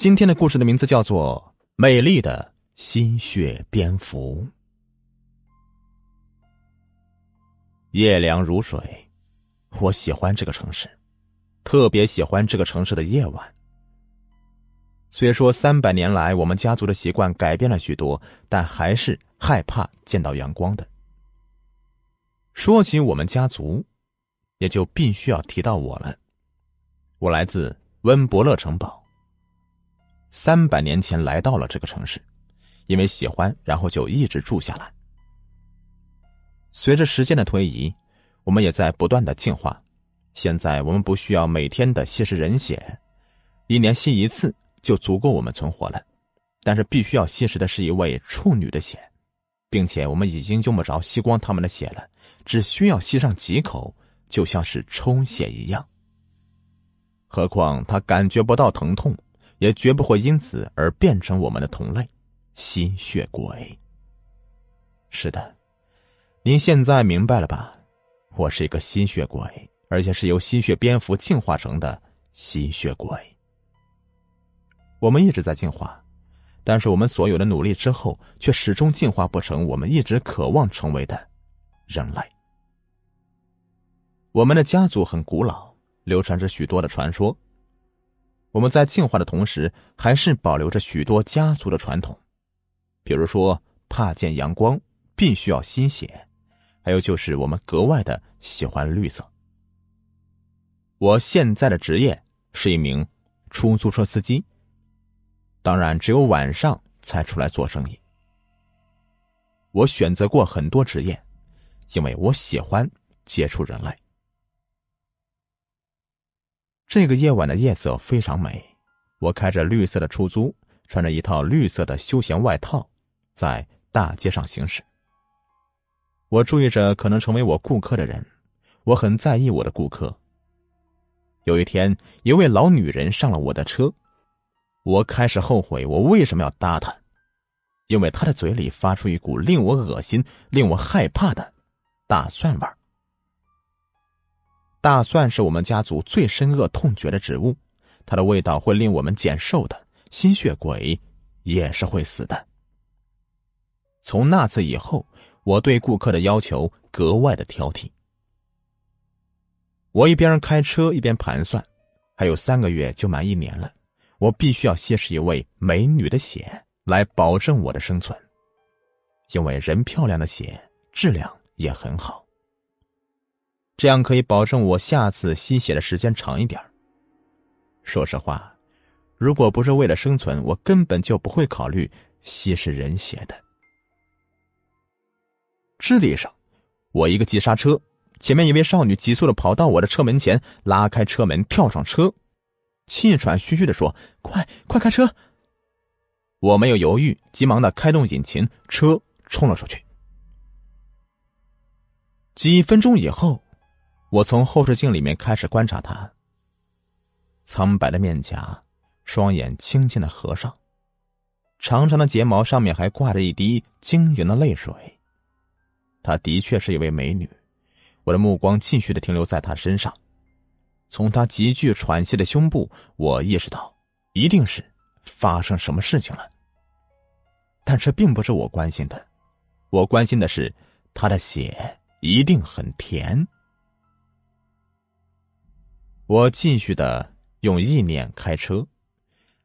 今天的故事的名字叫做《美丽的心血蝙蝠》。夜凉如水，我喜欢这个城市，特别喜欢这个城市的夜晚。虽说三百年来我们家族的习惯改变了许多，但还是害怕见到阳光的。说起我们家族，也就必须要提到我了。我来自温伯勒城堡。三百年前来到了这个城市，因为喜欢，然后就一直住下来。随着时间的推移，我们也在不断的进化。现在我们不需要每天的吸食人血，一年吸一次就足够我们存活了。但是必须要吸食的是一位处女的血，并且我们已经用不着吸光他们的血了，只需要吸上几口，就像是抽血一样。何况他感觉不到疼痛。也绝不会因此而变成我们的同类，吸血鬼。是的，您现在明白了吧？我是一个吸血鬼，而且是由吸血蝙蝠进化成的吸血鬼。我们一直在进化，但是我们所有的努力之后，却始终进化不成我们一直渴望成为的人类。我们的家族很古老，流传着许多的传说。我们在进化的同时，还是保留着许多家族的传统，比如说怕见阳光，必须要吸血，还有就是我们格外的喜欢绿色。我现在的职业是一名出租车司机，当然只有晚上才出来做生意。我选择过很多职业，因为我喜欢接触人类。这个夜晚的夜色非常美，我开着绿色的出租，穿着一套绿色的休闲外套，在大街上行驶。我注意着可能成为我顾客的人，我很在意我的顾客。有一天，一位老女人上了我的车，我开始后悔我为什么要搭她，因为她的嘴里发出一股令我恶心、令我害怕的大蒜味儿。大蒜是我们家族最深恶痛绝的植物，它的味道会令我们减寿的，吸血鬼也是会死的。从那次以后，我对顾客的要求格外的挑剔。我一边开车一边盘算，还有三个月就满一年了，我必须要吸食一位美女的血来保证我的生存，因为人漂亮的血质量也很好。这样可以保证我下次吸血的时间长一点。说实话，如果不是为了生存，我根本就不会考虑吸食人血的。智力上，我一个急刹车，前面一位少女急速的跑到我的车门前，拉开车门跳上车，气喘吁吁的说：“快快开车！”我没有犹豫，急忙的开动引擎，车冲了出去。几分钟以后。我从后视镜里面开始观察他。苍白的面颊，双眼轻轻的合上，长长的睫毛上面还挂着一滴晶莹的泪水。她的确是一位美女，我的目光继续的停留在她身上。从她急剧喘息的胸部，我意识到一定是发生什么事情了。但这并不是我关心的，我关心的是她的血一定很甜。我继续的用意念开车，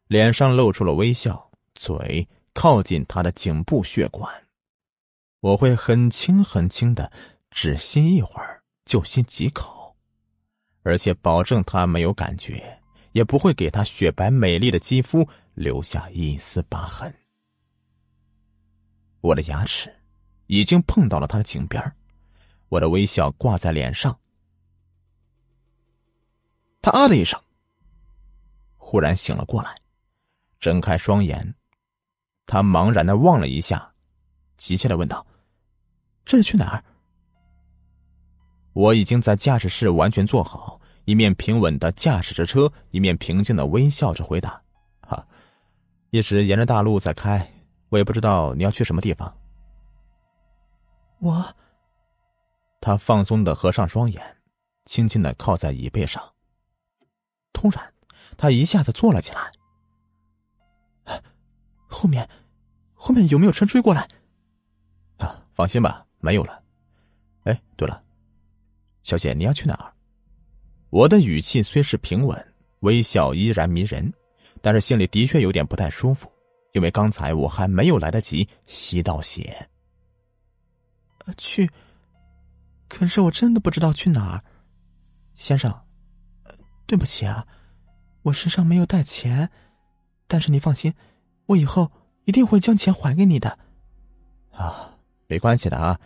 脸上露出了微笑，嘴靠近他的颈部血管。我会很轻很轻的，只吸一会儿就吸几口，而且保证他没有感觉，也不会给他雪白美丽的肌肤留下一丝疤痕。我的牙齿已经碰到了他的颈边，我的微笑挂在脸上。他啊的一声，忽然醒了过来，睁开双眼，他茫然的望了一下，急切的问道：“这是去哪儿？”我已经在驾驶室完全坐好，一面平稳的驾驶着车，一面平静的微笑着回答：“哈，一直沿着大路在开，我也不知道你要去什么地方。”我，他放松的合上双眼，轻轻的靠在椅背上。突然，他一下子坐了起来。后面，后面有没有车追过来？啊，放心吧，没有了。哎，对了，小姐，你要去哪儿？我的语气虽是平稳，微笑依然迷人，但是心里的确有点不太舒服，因为刚才我还没有来得及吸到血。去，可是我真的不知道去哪儿，先生，对不起啊，我身上没有带钱，但是你放心，我以后一定会将钱还给你的。啊，没关系的啊，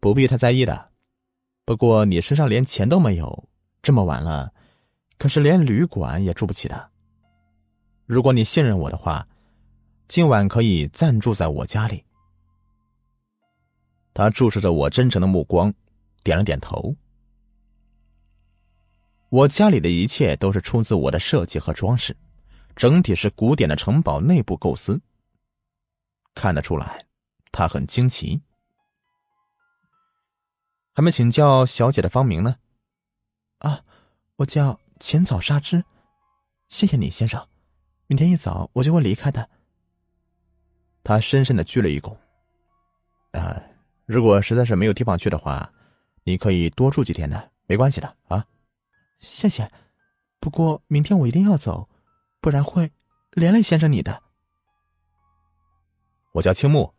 不必太在意的。不过你身上连钱都没有，这么晚了，可是连旅馆也住不起的。如果你信任我的话，今晚可以暂住在我家里。他注视着我真诚的目光，点了点头。我家里的一切都是出自我的设计和装饰，整体是古典的城堡内部构思。看得出来，他很惊奇。还没请教小姐的芳名呢。啊，我叫浅草纱织，谢谢你，先生。明天一早我就会离开的。他深深的鞠了一躬。啊。如果实在是没有地方去的话，你可以多住几天的，没关系的啊。谢谢，不过明天我一定要走，不然会连累先生你的。我叫青木，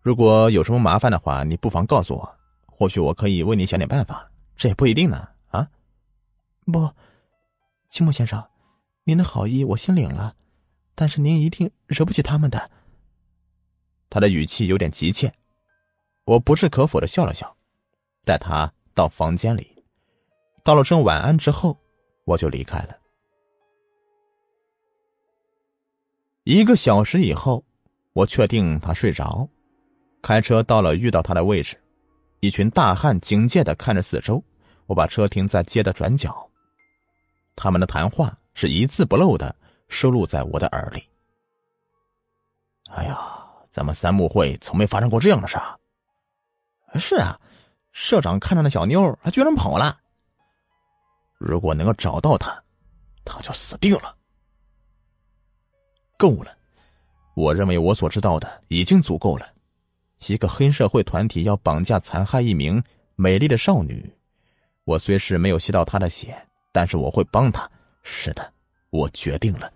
如果有什么麻烦的话，你不妨告诉我，或许我可以为你想点办法，这也不一定呢。啊，不，青木先生，您的好意我心领了，但是您一定惹不起他们的。他的语气有点急切。我不置可否的笑了笑，带他到房间里，道了声晚安之后，我就离开了。一个小时以后，我确定他睡着，开车到了遇到他的位置，一群大汉警戒的看着四周。我把车停在街的转角，他们的谈话是一字不漏的收录在我的耳里。哎呀，咱们三木会从没发生过这样的事儿。是啊，社长看着那小妞，还居然跑了。如果能够找到他，他就死定了。够了，我认为我所知道的已经足够了。一个黑社会团体要绑架残害一名美丽的少女，我虽是没有吸到她的血，但是我会帮他。是的，我决定了。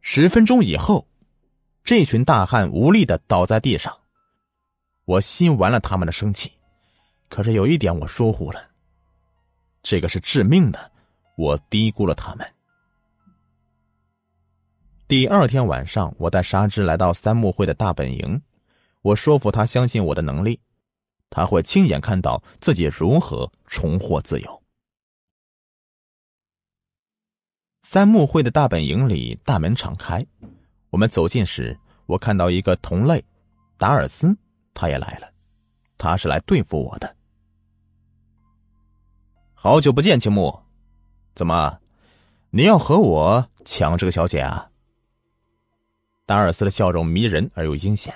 十分钟以后。这群大汉无力的倒在地上，我吸完了他们的生气，可是有一点我疏忽了，这个是致命的，我低估了他们。第二天晚上，我带沙织来到三木会的大本营，我说服他相信我的能力，他会亲眼看到自己如何重获自由。三木会的大本营里，大门敞开。我们走近时，我看到一个同类，达尔斯，他也来了，他是来对付我的。好久不见，青木，怎么，你要和我抢这个小姐啊？达尔斯的笑容迷人而又阴险。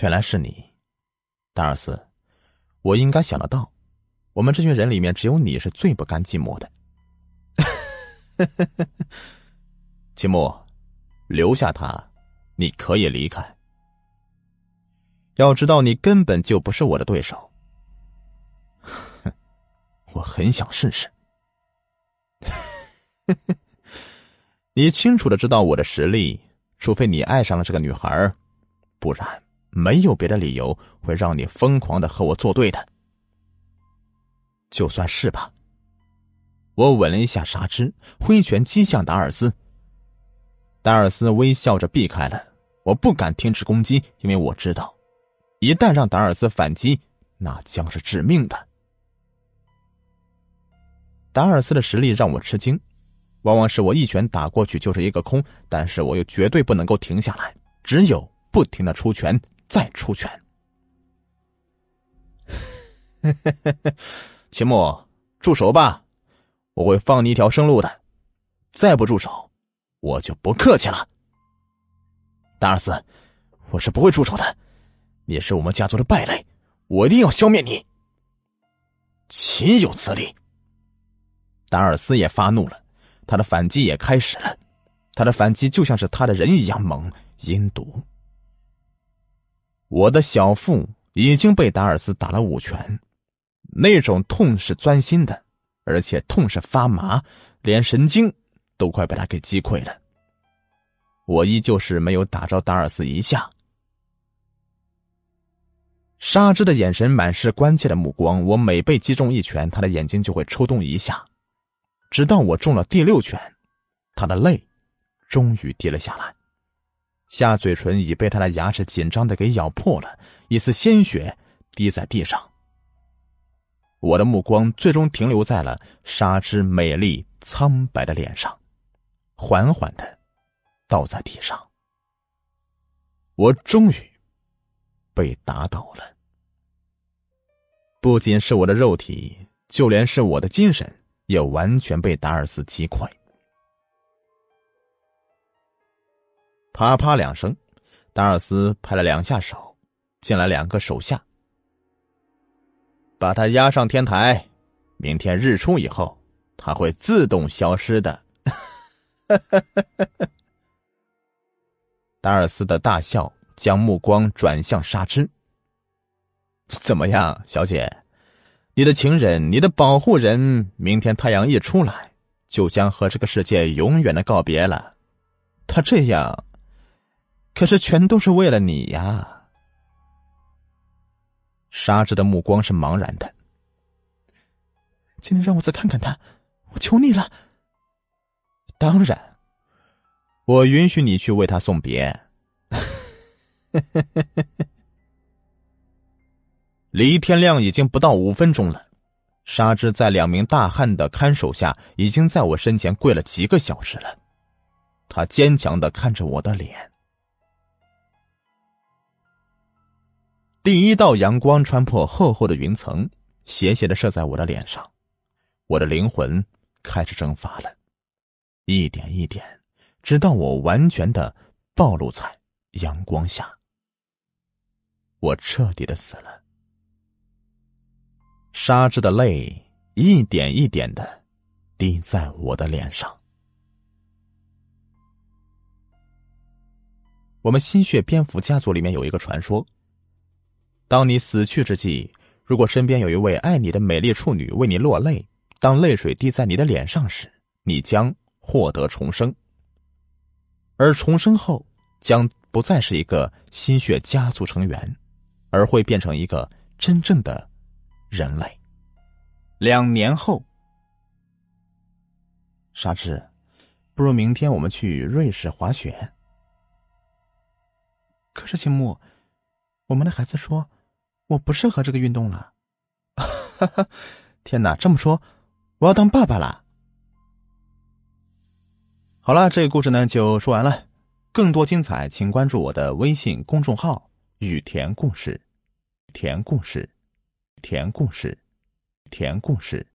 原来是你，达尔斯，我应该想得到，我们这群人里面只有你是最不甘寂寞的。青木。留下他，你可以离开。要知道，你根本就不是我的对手。我很想试试。你清楚的知道我的实力，除非你爱上了这个女孩，不然没有别的理由会让你疯狂的和我作对的。就算是吧。我吻了一下沙织，挥拳击向达尔斯。达尔斯微笑着避开了，我不敢停止攻击，因为我知道，一旦让达尔斯反击，那将是致命的。达尔斯的实力让我吃惊，往往是我一拳打过去就是一个空，但是我又绝对不能够停下来，只有不停的出拳，再出拳。秦牧，住手吧，我会放你一条生路的，再不住手。我就不客气了，达尔斯，我是不会出手的。你是我们家族的败类，我一定要消灭你。岂有此理！达尔斯也发怒了，他的反击也开始了。他的反击就像是他的人一样猛、阴毒。我的小腹已经被达尔斯打了五拳，那种痛是钻心的，而且痛是发麻，连神经都快被他给击溃了。我依旧是没有打着达尔斯一下。沙之的眼神满是关切的目光，我每被击中一拳，他的眼睛就会抽动一下，直到我中了第六拳，他的泪终于滴了下来。下嘴唇已被他的牙齿紧张的给咬破了，一丝鲜血滴在地上。我的目光最终停留在了沙之美丽苍白的脸上，缓缓的倒在地上。我终于被打倒了，不仅是我的肉体，就连是我的精神也完全被达尔斯击溃。啪啪两声，达尔斯拍了两下手，进来两个手下，把他押上天台。明天日出以后，他会自动消失的。达尔斯的大笑，将目光转向沙之。怎么样，小姐？你的情人，你的保护人，明天太阳一出来，就将和这个世界永远的告别了。他这样。可是，全都是为了你呀！沙之的目光是茫然的。今天让我再看看他，我求你了。当然，我允许你去为他送别。离天亮已经不到五分钟了，沙之在两名大汉的看守下，已经在我身前跪了几个小时了。他坚强的看着我的脸。第一道阳光穿破厚厚的云层，斜斜的射在我的脸上，我的灵魂开始蒸发了，一点一点，直到我完全的暴露在阳光下。我彻底的死了。沙之的泪一点一点的滴在我的脸上。我们吸血蝙蝠家族里面有一个传说。当你死去之际，如果身边有一位爱你的美丽处女为你落泪，当泪水滴在你的脸上时，你将获得重生。而重生后，将不再是一个吸血家族成员，而会变成一个真正的人类。两年后，沙之，不如明天我们去瑞士滑雪。可是青木，我们的孩子说。我不适合这个运动了，天哪！这么说，我要当爸爸了。好了，这个故事呢就说完了。更多精彩，请关注我的微信公众号“雨田故事”。雨田故事，田故事，田故事。